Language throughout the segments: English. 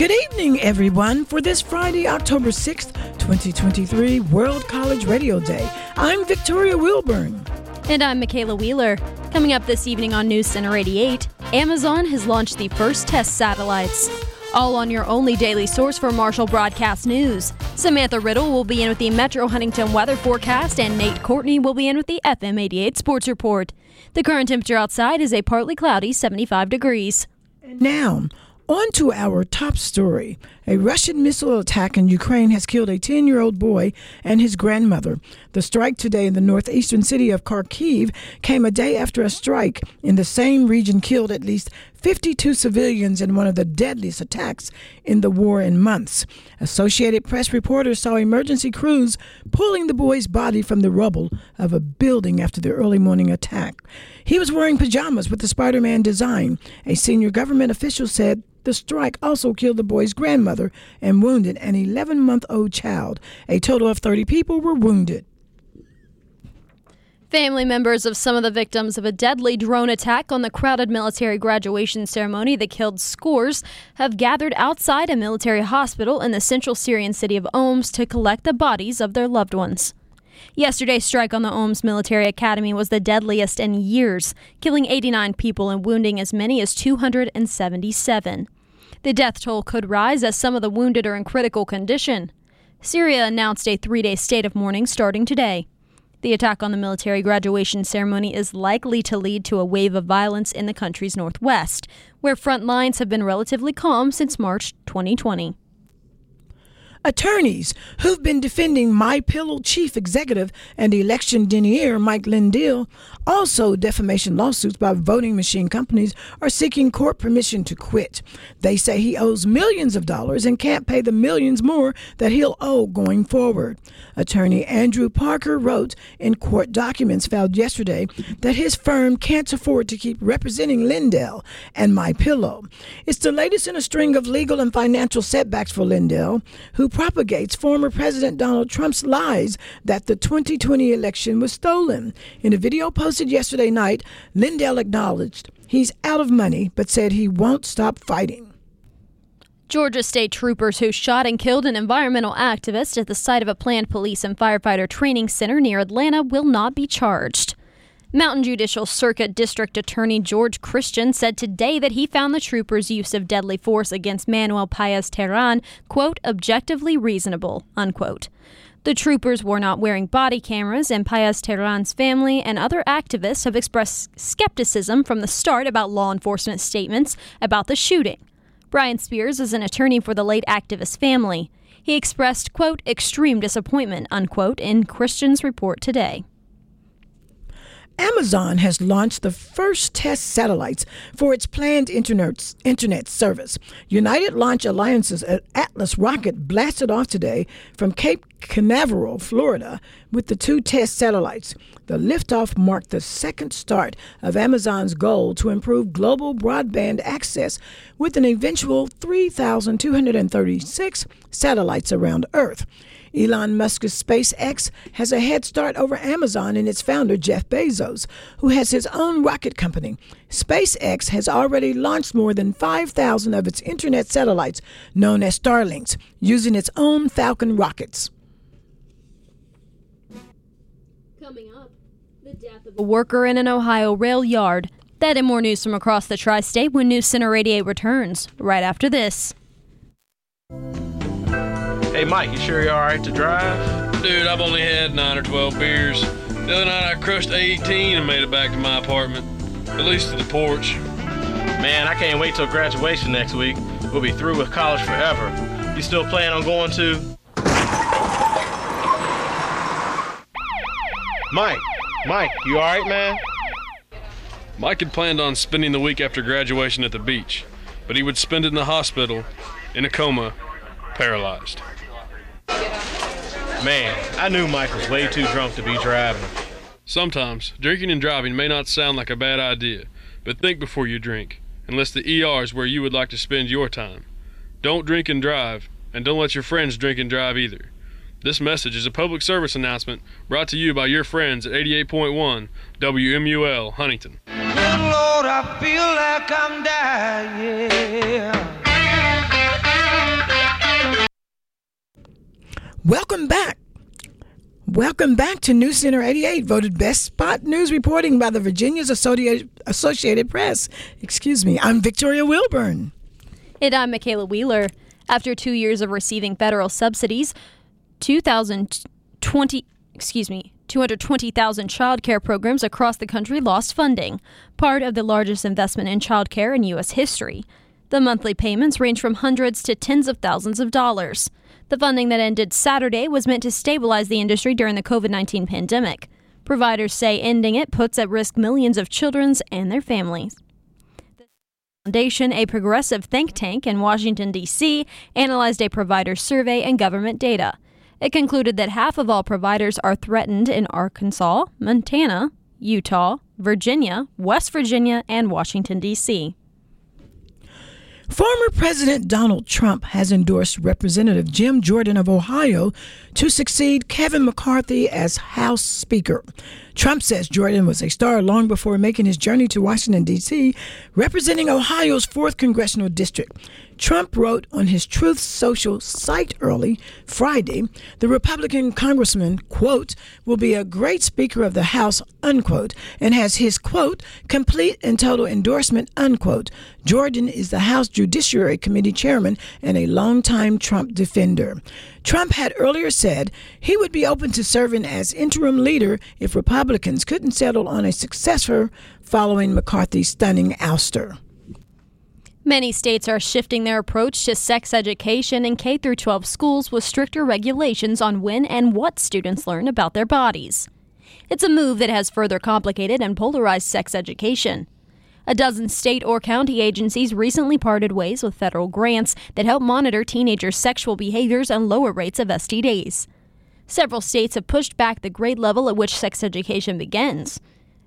Good evening, everyone, for this Friday, October 6th, 2023, World College Radio Day. I'm Victoria Wilburn. And I'm Makaylah Wheeler. Coming up this evening on News Center 88, Amazon has launched the first test satellites. All on your only daily source for Marshall Broadcast News. Samantha Riddle will be in with the Metro Huntington weather forecast, and Nate Courtney will be in with the FM 88 sports report. The current temperature outside is a partly cloudy 75 degrees. Now, on to our top story. A Russian missile attack in Ukraine has killed a 10 year old boy and his grandmother. The strike today in the northeastern city of Kharkiv came a day after a strike in the same region killed at least 52 civilians in one of the deadliest attacks in the war in months. Associated Press reporters saw emergency crews pulling the boy's body from the rubble of a building after the early morning attack. He was wearing pajamas with the Spider Man design. A senior government official said the strike also killed the boy's grandmother and wounded an 11 month old child. A total of 30 people were wounded. Family members of some of the victims of a deadly drone attack on the crowded military graduation ceremony that killed scores have gathered outside a military hospital in the central Syrian city of Homs to collect the bodies of their loved ones. Yesterday's strike on the Homs Military Academy was the deadliest in years, killing 89 people and wounding as many as 277. The death toll could rise as some of the wounded are in critical condition. Syria announced a three day state of mourning starting today. The attack on the military graduation ceremony is likely to lead to a wave of violence in the country's northwest, where front lines have been relatively calm since March 2020. Attorneys who've been defending My Pillow chief executive and election denier Mike Lindell, also defamation lawsuits by voting machine companies, are seeking court permission to quit. They say he owes millions of dollars and can't pay the millions more that he'll owe going forward. Attorney Andrew Parker wrote in court documents filed yesterday that his firm can't afford to keep representing Lindell and My Pillow. It's the latest in a string of legal and financial setbacks for Lindell, who propagates former President Donald Trump's lies that the 2020 election was stolen. In a video posted yesterday night, Lindell acknowledged he's out of money but said he won't stop fighting. Georgia state troopers who shot and killed an environmental activist at the site of a planned police and firefighter training center near Atlanta will not be charged. Mountain Judicial Circuit District Attorney George Christian said today that he found the troopers' use of deadly force against Manuel Paez Terán, quote, objectively reasonable, unquote. The troopers were not wearing body cameras, and Paez Terán's family and other activists have expressed skepticism from the start about law enforcement statements about the shooting. Brian Spears is an attorney for the late activist family. He expressed, quote, extreme disappointment, unquote, in Christian's report today. Amazon has launched the first test satellites for its planned internet, internet service. United Launch Alliance's Atlas rocket blasted off today from Cape Canaveral, Florida, with the two test satellites. The liftoff marked the second start of Amazon's goal to improve global broadband access with an eventual 3,236 satellites around Earth. Elon Musk's SpaceX has a head start over Amazon and its founder, Jeff Bezos, who has his own rocket company. SpaceX has already launched more than 5,000 of its internet satellites, known as Starlinks, using its own Falcon rockets. Coming up, the death of a worker in an Ohio rail yard. That and more news from across the tri state when News Center 88 returns, right after this. Hey, Mike, you sure you're all right to drive? Dude, I've only had 9 or 12 beers. The other night I crushed 18 and made it back to my apartment. At least to the porch. Man, I can't wait till graduation next week. We'll be through with college forever. You still plan on going to? Mike, Mike, you all right, man? Mike had planned on spending the week after graduation at the beach, but he would spend it in the hospital, in a coma, paralyzed. Man, I knew Mike was way too drunk to be driving. Sometimes, drinking and driving may not sound like a bad idea, but think before you drink, unless the ER is where you would like to spend your time. Don't drink and drive, and don't let your friends drink and drive either. This message is a public service announcement brought to you by your friends at 88.1 WMUL Huntington. Good Lord, I feel like I'm dying. Welcome back. Welcome back to News Center 88, voted best spot news reporting by the Virginia's Associated Press. Excuse me, I'm Victoria Wilburn. And I'm Makaylah Wheeler. After two years of receiving federal subsidies, 2020, excuse me, 220,000 child care programs across the country lost funding, part of the largest investment in child care in U.S. history. The monthly payments range from hundreds to tens of thousands of dollars. The funding that ended Saturday was meant to stabilize the industry during the COVID 19 pandemic. Providers say ending it puts at risk millions of children and their families. The Foundation, a progressive think tank in Washington, D.C., analyzed a provider survey and government data. It concluded that half of all providers are threatened in Arkansas, Montana, Utah, Virginia, West Virginia, and Washington, D.C. Former President Donald Trump has endorsed Representative Jim Jordan of Ohio to succeed Kevin McCarthy as House Speaker. Trump says Jordan was a star long before making his journey to Washington, D.C., representing Ohio's 4th Congressional District. Trump wrote on his Truth Social site early Friday, the Republican congressman, quote, will be a great Speaker of the House, unquote, and has his, quote, complete and total endorsement, unquote. Jordan is the House Judiciary Committee chairman and a longtime Trump defender. Trump had earlier said he would be open to serving as interim leader if Republicans couldn't settle on a successor following McCarthy's stunning ouster. Many states are shifting their approach to sex education in K 12 schools with stricter regulations on when and what students learn about their bodies. It's a move that has further complicated and polarized sex education. A dozen state or county agencies recently parted ways with federal grants that help monitor teenagers' sexual behaviors and lower rates of STDs. Several states have pushed back the grade level at which sex education begins.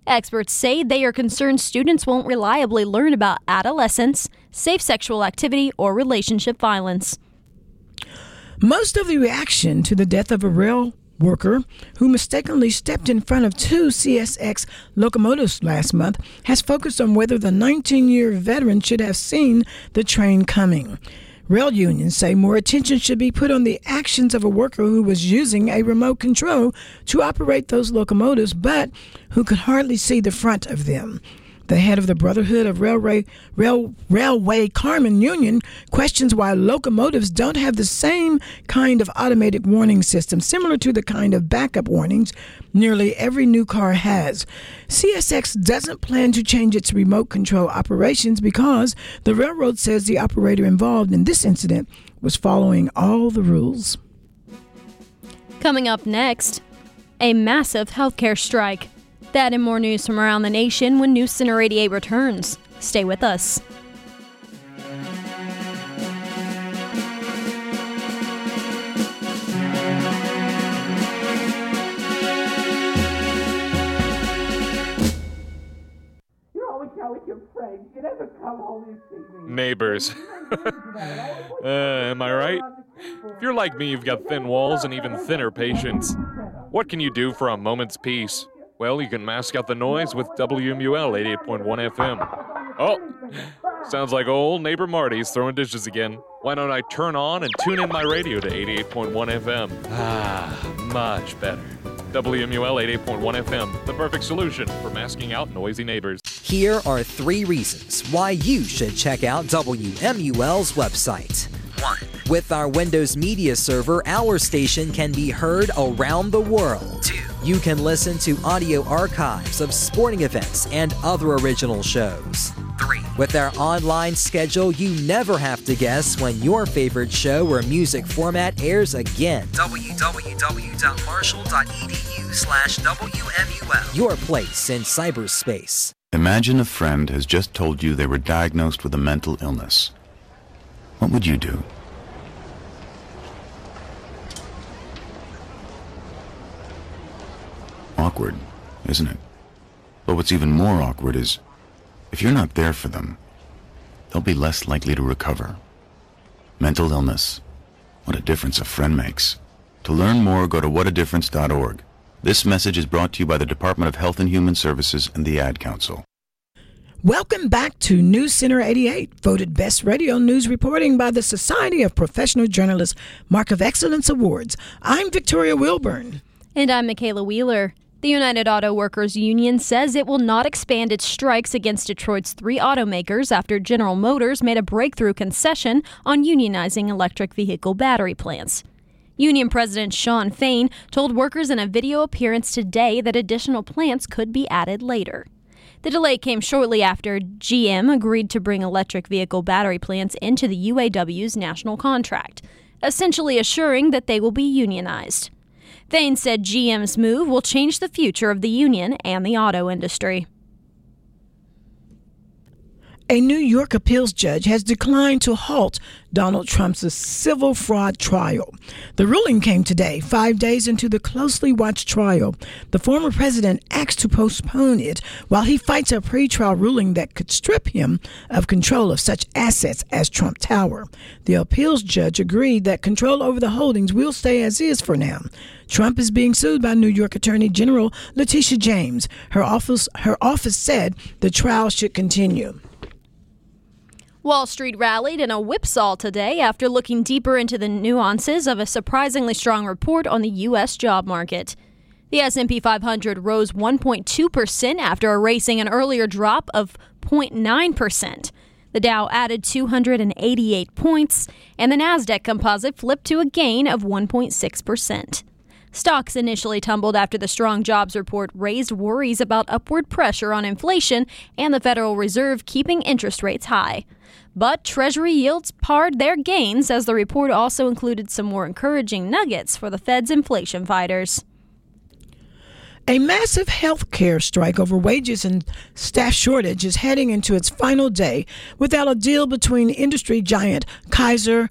Experts say they are concerned students won't reliably learn about adolescence, safe sexual activity, or relationship violence. Most of the reaction to the death of a rail worker who mistakenly stepped in front of two CSX locomotives last month has focused on whether the 19 year veteran should have seen the train coming. Rail unions say more attention should be put on the actions of a worker who was using a remote control to operate those locomotives, but who could hardly see the front of them. The head of the Brotherhood of Railway, Rail, Railway Carmen Union questions why locomotives don't have the same kind of automated warning system, similar to the kind of backup warnings nearly every new car has. CSX doesn't plan to change its remote control operations because the railroad says the operator involved in this incident was following all the rules. Coming up next, a massive healthcare strike. That and more news from around the nation when News Center 88 returns. Stay with us. Neighbors. uh, am I right? If you're like me, you've got thin walls and even thinner patience. What can you do for a moment's peace? Well, you can mask out the noise with WMUL 88.1 FM. Oh, sounds like old neighbor Marty's throwing dishes again. Why don't I turn on and tune in my radio to 88.1 FM? Ah, much better. WMUL 88.1 FM, the perfect solution for masking out noisy neighbors. Here are three reasons why you should check out WMUL's website. 1. With our Windows Media Server, our station can be heard around the world. 2. You can listen to audio archives of sporting events and other original shows. 3. With our online schedule, you never have to guess when your favorite show or music format airs again. www.marshall.edu slash WMUL. Your place in cyberspace. Imagine a friend has just told you they were diagnosed with a mental illness. What would you do? Awkward, isn't it? But what's even more awkward is if you're not there for them, they'll be less likely to recover. Mental illness. What a difference a friend makes. To learn more, go to whatadifference.org. This message is brought to you by the Department of Health and Human Services and the Ad Council. Welcome back to News Center 88, voted best radio news reporting by the Society of Professional Journalists Mark of Excellence Awards. I'm Victoria Wilburn. And I'm Makaylah Wheeler. The United Auto Workers Union says it will not expand its strikes against Detroit's three automakers after General Motors made a breakthrough concession on unionizing electric vehicle battery plants. Union President Shawn Fain told workers in a video appearance today that additional plants could be added later. The delay came shortly after GM agreed to bring electric vehicle battery plants into the UAW's national contract, essentially assuring that they will be unionized. Fain said GM's move will change the future of the union and the auto industry. A New York appeals judge has declined to halt Donald Trump's civil fraud trial. The ruling came today, five days into the closely watched trial. The former president asked to postpone it while he fights a pretrial ruling that could strip him of control of such assets as Trump Tower. The appeals judge agreed that control over the holdings will stay as is for now. Trump is being sued by New York Attorney General Letitia James. Her office, her office said the trial should continue. Wall Street rallied in a whipsaw today after looking deeper into the nuances of a surprisingly strong report on the US job market. The S&P 500 rose 1.2% after erasing an earlier drop of 0.9%. The Dow added 288 points, and the Nasdaq Composite flipped to a gain of 1.6%. Stocks initially tumbled after the strong jobs report raised worries about upward pressure on inflation and the Federal Reserve keeping interest rates high. But Treasury yields pared their gains as the report also included some more encouraging nuggets for the Fed's inflation fighters. A massive health care strike over wages and staff shortage is heading into its final day without a deal between industry giant Kaiser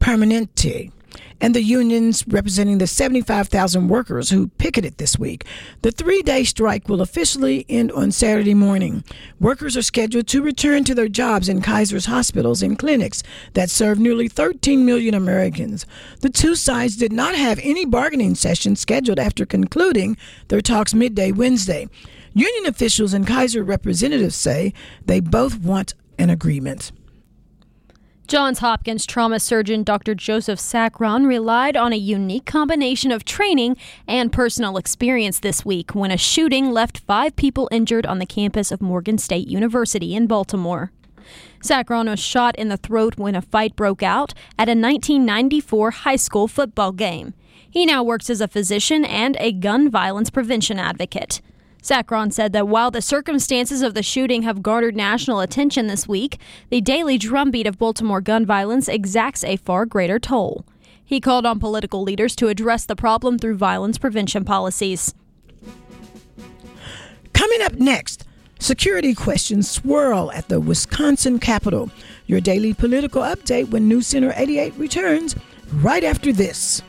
Permanente and the unions representing the 75,000 workers who picketed this week. The three day strike will officially end on Saturday morning. Workers are scheduled to return to their jobs in Kaiser's hospitals and clinics that serve nearly 13 million Americans. The two sides did not have any bargaining sessions scheduled after concluding their talks midday Wednesday. Union officials and Kaiser representatives say they both want an agreement. Johns Hopkins trauma surgeon Dr. Joseph Sakran relied on a unique combination of training and personal experience this week when a shooting left five people injured on the campus of Morgan State University in Baltimore. Sakran was shot in the throat when a fight broke out at a 1994 high school football game. He now works as a physician and a gun violence prevention advocate. Sakran said that while the circumstances of the shooting have garnered national attention this week, the daily drumbeat of Baltimore gun violence exacts a far greater toll. He called on political leaders to address the problem through violence prevention policies. Coming up next, security questions swirl at the Wisconsin Capitol. Your daily political update when News Center 88 returns right after this.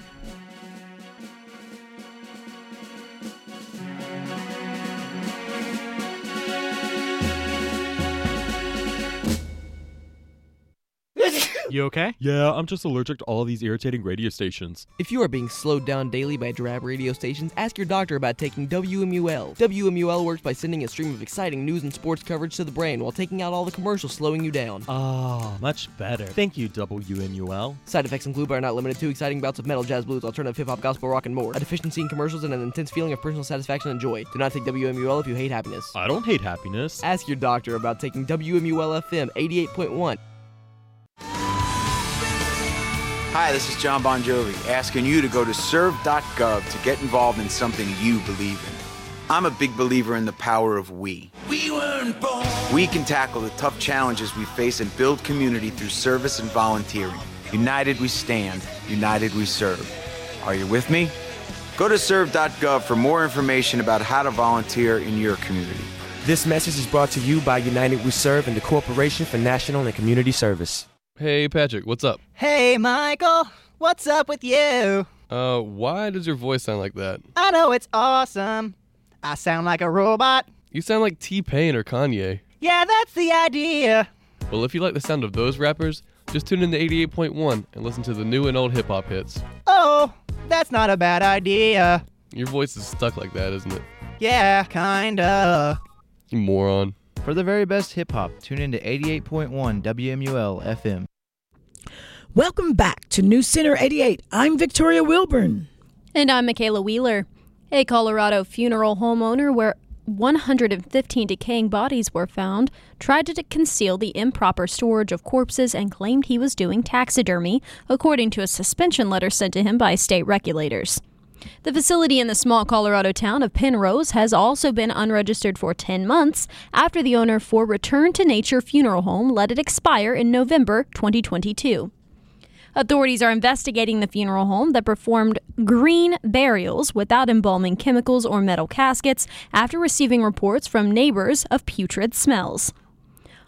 You okay? Yeah, I'm just allergic to all these irritating radio stations. If you are being slowed down daily by drab radio stations, ask your doctor about taking WMUL. WMUL works by sending a stream of exciting news and sports coverage to the brain while taking out all the commercials slowing you down. Ah, oh, much better. Thank you, WMUL. Side effects include but are not limited to exciting bouts of metal, jazz, blues, alternative hip hop, gospel, rock, and more. A deficiency in commercials and an intense feeling of personal satisfaction and joy. Do not take WMUL if you hate happiness. I don't hate happiness. Ask your doctor about taking WMUL FM 88.1. Hi, this is John Bon Jovi asking you to go to serve.gov to get involved in something you believe in. I'm a big believer in the power of we. We weren't born. We can tackle the tough challenges we face and build community through service and volunteering. United we stand, united we serve. Are you with me? Go to serve.gov for more information about how to volunteer in your community. This message is brought to you by United We Serve and the Corporation for National and Community Service. Hey, Patrick, what's up? Hey, Michael. What's up with you? Uh, why does your voice sound like that? I know it's awesome. I sound like a robot. You sound like T Pain or Kanye. Yeah, that's the idea. Well, if you like the sound of those rappers, just tune in to 88.1 and listen to the new and old hip hop hits. Oh, that's not a bad idea. Your voice is stuck like that, isn't it? Yeah, kinda. You moron. For the very best hip hop, tune in to 88.1 WMUL FM. Welcome back to News Center 88. I'm Victoria Wilburn. And I'm Makaylah Wheeler. A Colorado funeral home owner where 115 decaying bodies were found tried to conceal the improper storage of corpses and claimed he was doing taxidermy, according to a suspension letter sent to him by state regulators. The facility in the small Colorado town of Penrose has also been unregistered for 10 months after the owner for Return to Nature Funeral Home let it expire in November 2022. Authorities are investigating the funeral home that performed green burials without embalming chemicals or metal caskets after receiving reports from neighbors of putrid smells.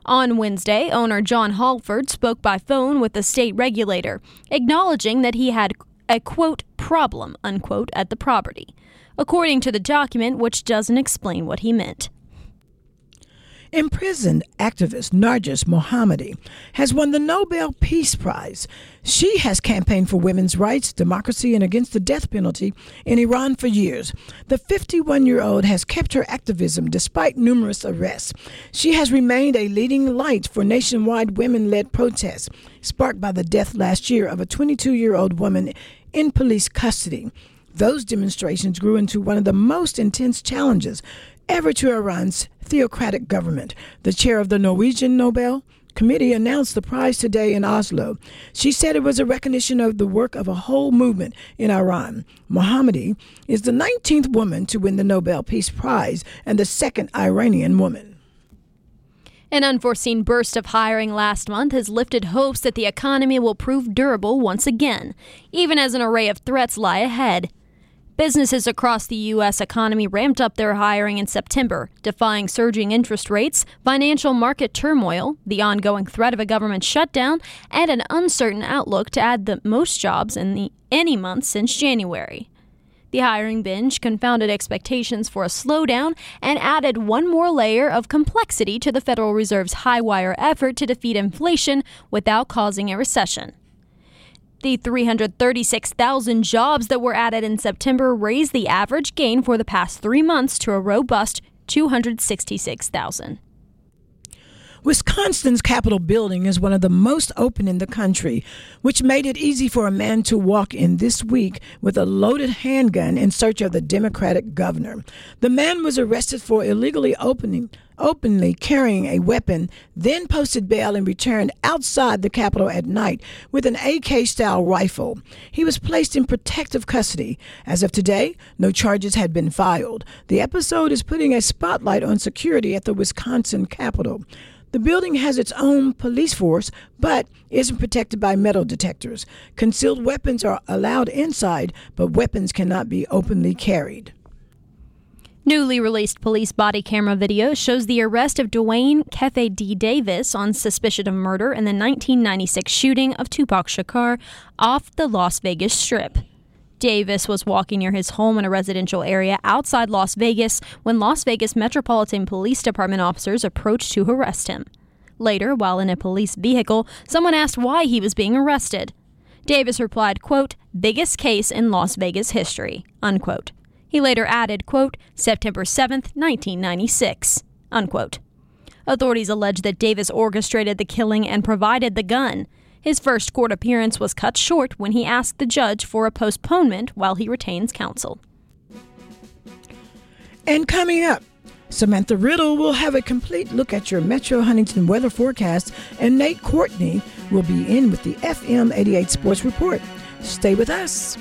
On Wednesday, owner Jon Hallford spoke by phone with the state regulator, acknowledging that he had a quote problem unquote at the property, according to the document, which doesn't explain what he meant. Imprisoned activist Narges Mohammadi has won the Nobel Peace Prize. She has campaigned for women's rights, democracy, and against the death penalty in Iran for years. The 51 year old has kept her activism despite numerous arrests. She has remained a leading light for nationwide women led protests, sparked by the death last year of a 22 year old woman in police custody. Those demonstrations grew into one of the most intense challenges ever to Iran's theocratic government. The chair of the Norwegian Nobel Committee announced the prize today in Oslo. She said it was a recognition of the work of a whole movement in Iran. Mohammadi is the 19th woman to win the Nobel Peace Prize and the second Iranian woman. An unforeseen burst of hiring last month has lifted hopes that the economy will prove durable once again, even as an array of threats lie ahead. Businesses across the U.S. economy ramped up their hiring in September, defying surging interest rates, financial market turmoil, the ongoing threat of a government shutdown, and an uncertain outlook to add the most jobs in the, any month since January. The hiring binge confounded expectations for a slowdown and added one more layer of complexity to the Federal Reserve's high wire effort to defeat inflation without causing a recession. The 336,000 jobs that were added in September raised the average gain for the past three months to a robust 266,000. Wisconsin's Capitol building is one of the most open in the country, which made it easy for a man to walk in this week with a loaded handgun in search of the Democratic governor. The man was arrested for illegally opening openly carrying a weapon, then posted bail and returned outside the Capitol at night with an AK style rifle. He was placed in protective custody. As of today, no charges had been filed. The episode is putting a spotlight on security at the Wisconsin Capitol. The building has its own police force, but isn't protected by metal detectors. Concealed weapons are allowed inside, but weapons cannot be openly carried. Newly released police body camera video shows the arrest of Duane Keffe D. Davis on suspicion of murder in the 1996 shooting of Tupac Shakur off the Las Vegas Strip. Davis was walking near his home in a residential area outside Las Vegas when Las Vegas Metropolitan Police Department officers approached to arrest him. Later, while in a police vehicle, someone asked why he was being arrested. Davis replied, quote, biggest case in Las Vegas history, unquote. He later added, quote, September 7, 1996, unquote. Authorities allege that Davis orchestrated the killing and provided the gun. His first court appearance was cut short when he asked the judge for a postponement while he retains counsel. And coming up, Samantha Riddle will have a complete look at your Metro Huntington weather forecast, and Nate Courtney will be in with the FM 88 Sports Report. Stay with us.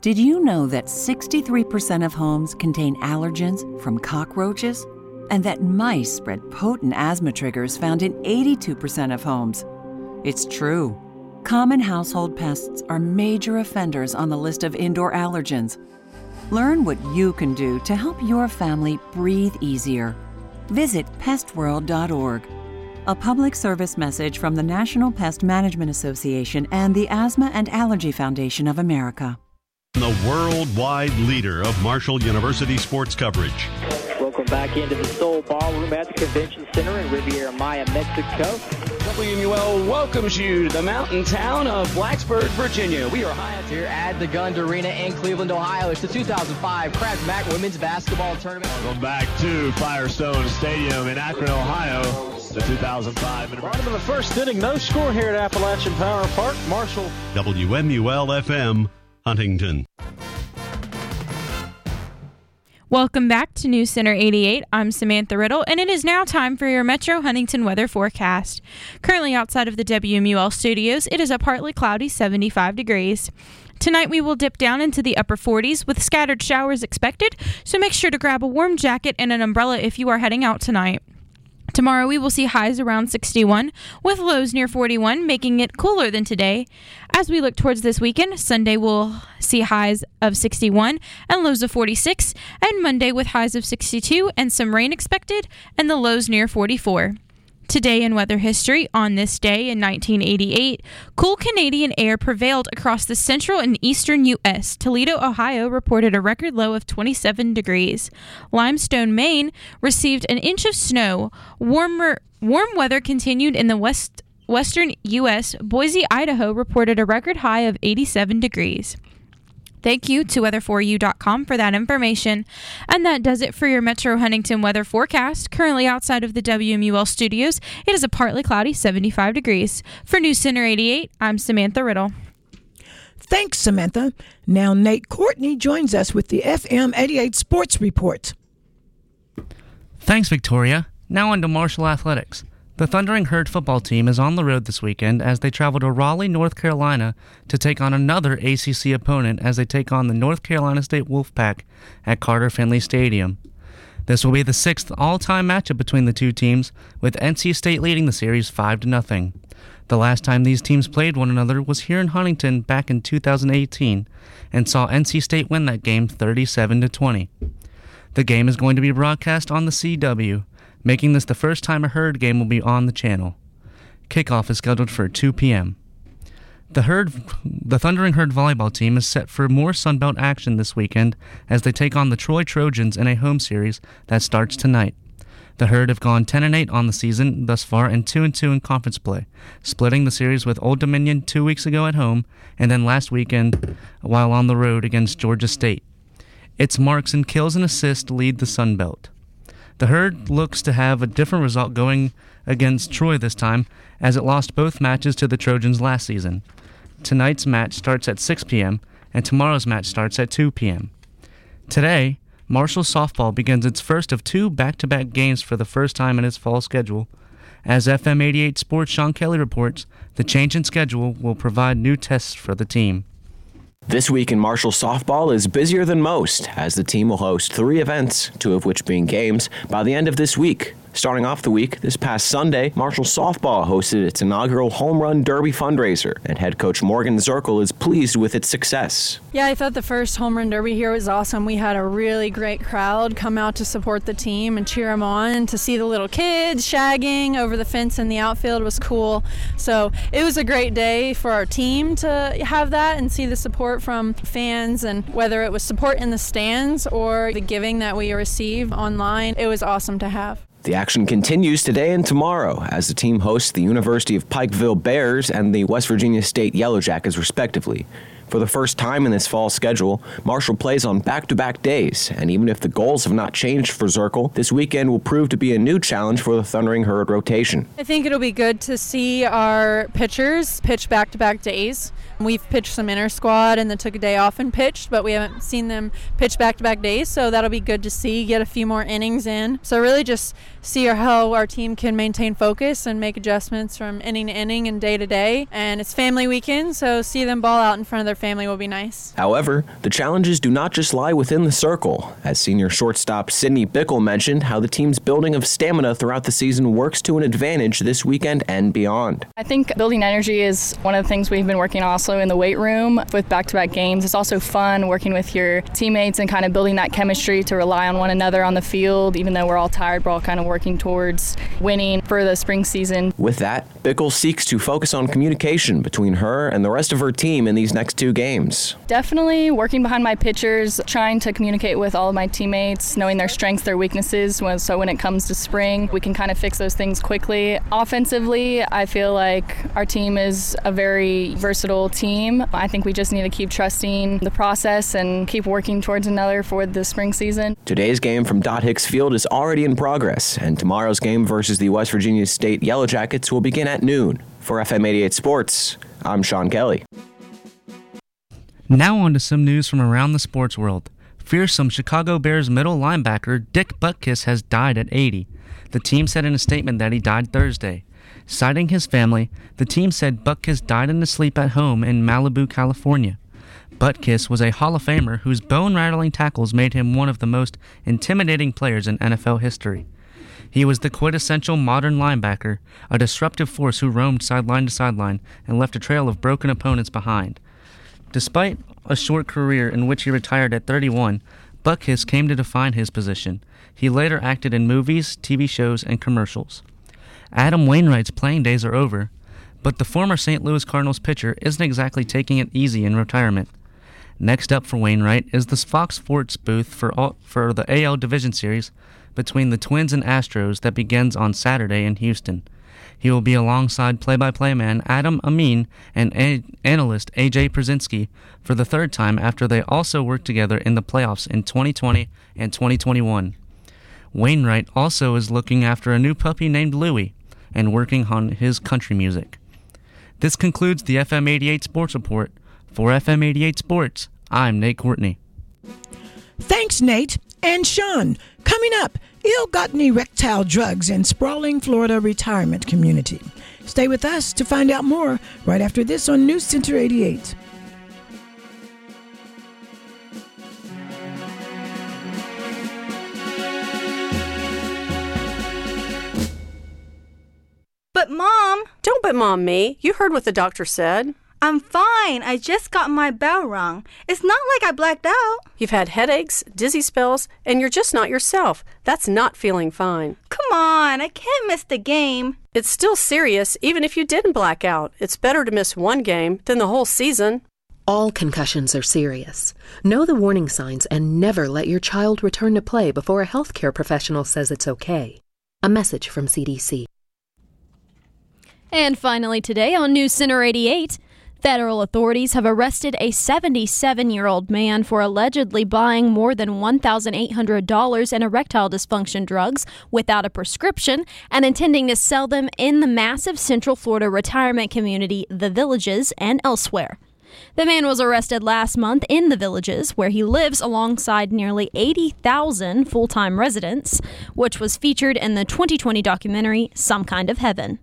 Did you know that 63% of homes contain allergens from cockroaches? And that mice spread potent asthma triggers found in 82% of homes? It's true. Common household pests are major offenders on the list of indoor allergens. Learn what you can do to help your family breathe easier. Visit pestworld.org. A public service message from the National Pest Management Association and the Asthma and Allergy Foundation of America. The worldwide leader of Marshall University sports coverage. Welcome back into the Soul Ballroom at the Convention Center in Riviera Maya, Mexico. WMUL welcomes you to the mountain town of Blacksburg, Virginia. We are high up here at the Gund Arena in Cleveland, Ohio. It's the 2005 Craft Mac Women's Basketball Tournament. Welcome back to Firestone Stadium in Akron, Ohio. The 2005. Bottom of the first inning, no score here at Appalachian Power Park. Marshall. WMUL FM, Huntington. Welcome back to News Center 88. I'm Samantha Riddle, and it is now time for your Metro Huntington weather forecast. Currently outside of the WMUL studios, it is a partly cloudy 75 degrees. Tonight we will dip down into the upper 40s with scattered showers expected, so make sure to grab a warm jacket and an umbrella if you are heading out tonight. Tomorrow we will see highs around 61 with lows near 41, making it cooler than today. As we look towards this weekend, Sunday we'll see highs of 61 and lows of 46, and Monday with highs of 62 and some rain expected, and the lows near 44. Today in weather history, on this day in 1988, cool Canadian air prevailed across the central and eastern U.S. Toledo, Ohio reported a record low of 27 degrees. Limestone, Maine received an inch of snow. Warmer, warm weather continued in the west, western U.S. Boise, Idaho reported a record high of 87 degrees. Thank you to weather4u.com for that information. And that does it for your Metro Huntington weather forecast. Currently outside of the WMUL studios, it is a partly cloudy 75 degrees. For News Center 88, I'm Samantha Riddle. Thanks, Samantha. Now, Nate Courtney joins us with the FM 88 Sports Report. Thanks, Victoria. Now on to Marshall Athletics. The Thundering Herd football team is on the road this weekend as they travel to Raleigh, North Carolina to take on another ACC opponent as they take on the North Carolina State Wolfpack at Carter Finley Stadium. This will be the sixth all-time matchup between the two teams, with NC State leading the series 5 to nothing. The last time these teams played one another was here in Huntington back in 2018 and saw NC State win that game 37 to 20. The game is going to be broadcast on the CW making this the first time a Herd game will be on the channel. Kickoff is scheduled for 2 p.m. The Herd, the Thundering Herd volleyball team is set for more Sunbelt action this weekend as they take on the Troy Trojans in a home series that starts tonight. The Herd have gone 10 and 8 on the season thus far and 2 and 2 in conference play, splitting the series with Old Dominion 2 weeks ago at home and then last weekend while on the road against Georgia State. Its marks and kills and assists lead the Sun Belt. The Herd looks to have a different result going against Troy this time, as it lost both matches to the Trojans last season. Tonight's match starts at 6 p.m., and tomorrow's match starts at 2 p.m. Today, Marshall softball begins its first of two back to back games for the first time in its fall schedule. As FM 88 Sports Sean Kelly reports, the change in schedule will provide new tests for the team. This week in Marshall softball is busier than most, as the team will host three events, two of which being games, by the end of this week. Starting off the week, this past Sunday, Marshall Softball hosted its inaugural Home Run Derby fundraiser, and head coach Morgan Zirkle is pleased with its success. Yeah, I thought the first Home Run Derby here was awesome. We had a really great crowd come out to support the team and cheer them on. To see the little kids shagging over the fence in the outfield was cool. So it was a great day for our team to have that and see the support from fans, and whether it was support in the stands or the giving that we receive online, it was awesome to have. The action continues today and tomorrow as the team hosts the University of Pikeville Bears and the West Virginia State Yellow Jackets, respectively. For the first time in this fall schedule, Marshall plays on back to back days, and even if the goals have not changed for Zirkle, this weekend will prove to be a new challenge for the Thundering Herd rotation. I think it'll be good to see our pitchers pitch back to back days. We've pitched some inner squad and then took a day off and pitched, but we haven't seen them pitch back to back days, so that'll be good to see, get a few more innings in. So, really just see how our team can maintain focus and make adjustments from inning to inning and day to day. And it's family weekend, so see them ball out in front of their family will be nice. However, the challenges do not just lie within the circle, as senior shortstop Sydney Bickle mentioned how the team's building of stamina throughout the season works to an advantage this weekend and beyond. I think building energy is one of the things we've been working on also in the weight room with back to back games. It's also fun working with your teammates and kind of building that chemistry to rely on one another on the field, even though we're all tired, we're all kind of working towards winning for the spring season. With that, Bickle seeks to focus on communication between her and the rest of her team in these next two games. Definitely working behind my pitchers, trying to communicate with all of my teammates, knowing their strengths, their weaknesses, so when it comes to spring, we can kind of fix those things quickly. Offensively, I feel like our team is a very versatile team. I think we just need to keep trusting the process and keep working towards another for the spring season. Today's game from Dot Hicks Field is already in progress, and tomorrow's game versus the West Virginia State Yellow Jackets will begin at noon. For FM 88 Sports, I'm Sean Kelly. Now on to some news from around the sports world. Fearsome Chicago Bears middle linebacker Dick Butkus has died at 80. The team said in a statement that he died Thursday. Citing his family, the team said Butkus died in his sleep at home in Malibu, California. Butkus was a Hall of Famer whose bone rattling tackles made him one of the most intimidating players in NFL history. He was the quintessential modern linebacker, a disruptive force who roamed sideline to sideline and left a trail of broken opponents behind. Despite a short career in which he retired at 31, Butkus came to define his position. He later acted in movies, TV shows, and commercials. Adam Wainwright's playing days are over, but the former St. Louis Cardinals pitcher isn't exactly taking it easy in retirement. Next up for Wainwright is the Fox Sports booth for, all, for the AL Division Series between the Twins and Astros that begins on Saturday in Houston. He will be alongside play by play man Adam Amin and a- analyst AJ Pierzynski for the third time after they also worked together in the playoffs in 2020 and 2021. Wainwright also is looking after a new puppy named Louie and working on his country music. This concludes the FM 88 Sports Report. For FM 88 Sports, I'm Nate Courtney. Thanks, Nate. And Sean, coming up, ill-gotten erectile drugs in sprawling Florida retirement community. Stay with us to find out more right after this on News Center 88. But mom, don't but mom me. You heard what the doctor said. I'm fine. I just got my bell rung. It's not like I blacked out. You've had headaches, dizzy spells, and you're just not yourself. That's not feeling fine. Come on, I can't miss the game. It's still serious, even if you didn't black out. It's better to miss one game than the whole season. All concussions are serious. Know the warning signs and never let your child return to play before a healthcare professional says it's okay. A message from CDC. And finally, today on News Center 88, Federal authorities have arrested a 77 year old man for allegedly buying more than $1,800 in erectile dysfunction drugs without a prescription and intending to sell them in the massive Central Florida retirement community, The Villages, and elsewhere. The man was arrested last month in the villages, where he lives alongside nearly 80,000 full time residents, which was featured in the 2020 documentary Some Kind of Heaven.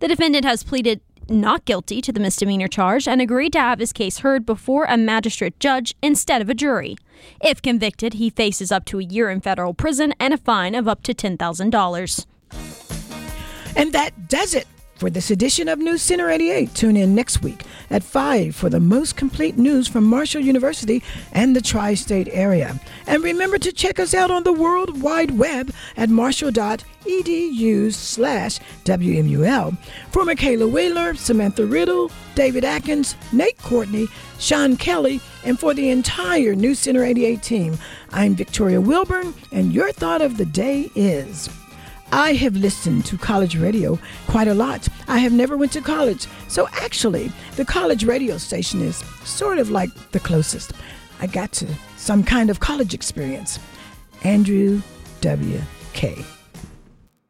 The defendant has pleaded not guilty to the misdemeanor charge and agreed to have his case heard before a magistrate judge instead of a jury. If convicted, he faces up to a year in federal prison and a fine of up to $10,000. And that does it for this edition of News Center 88. Tune in next week at 5 for the most complete news from Marshall University and the tri state area. And remember to check us out on the World Wide Web at marshall.edu slash WMUL. For Makaylah Wheeler, Samantha Riddle, David Adkins, Nate Courtney, Sean Kelly, and for the entire News Center 88 team, I'm Victoria Wilburn, and your thought of the day is. I have listened to college radio quite a lot. I have never went to college, so actually, the college radio station is sort of like the closest I got to some kind of college experience. Andrew W. K.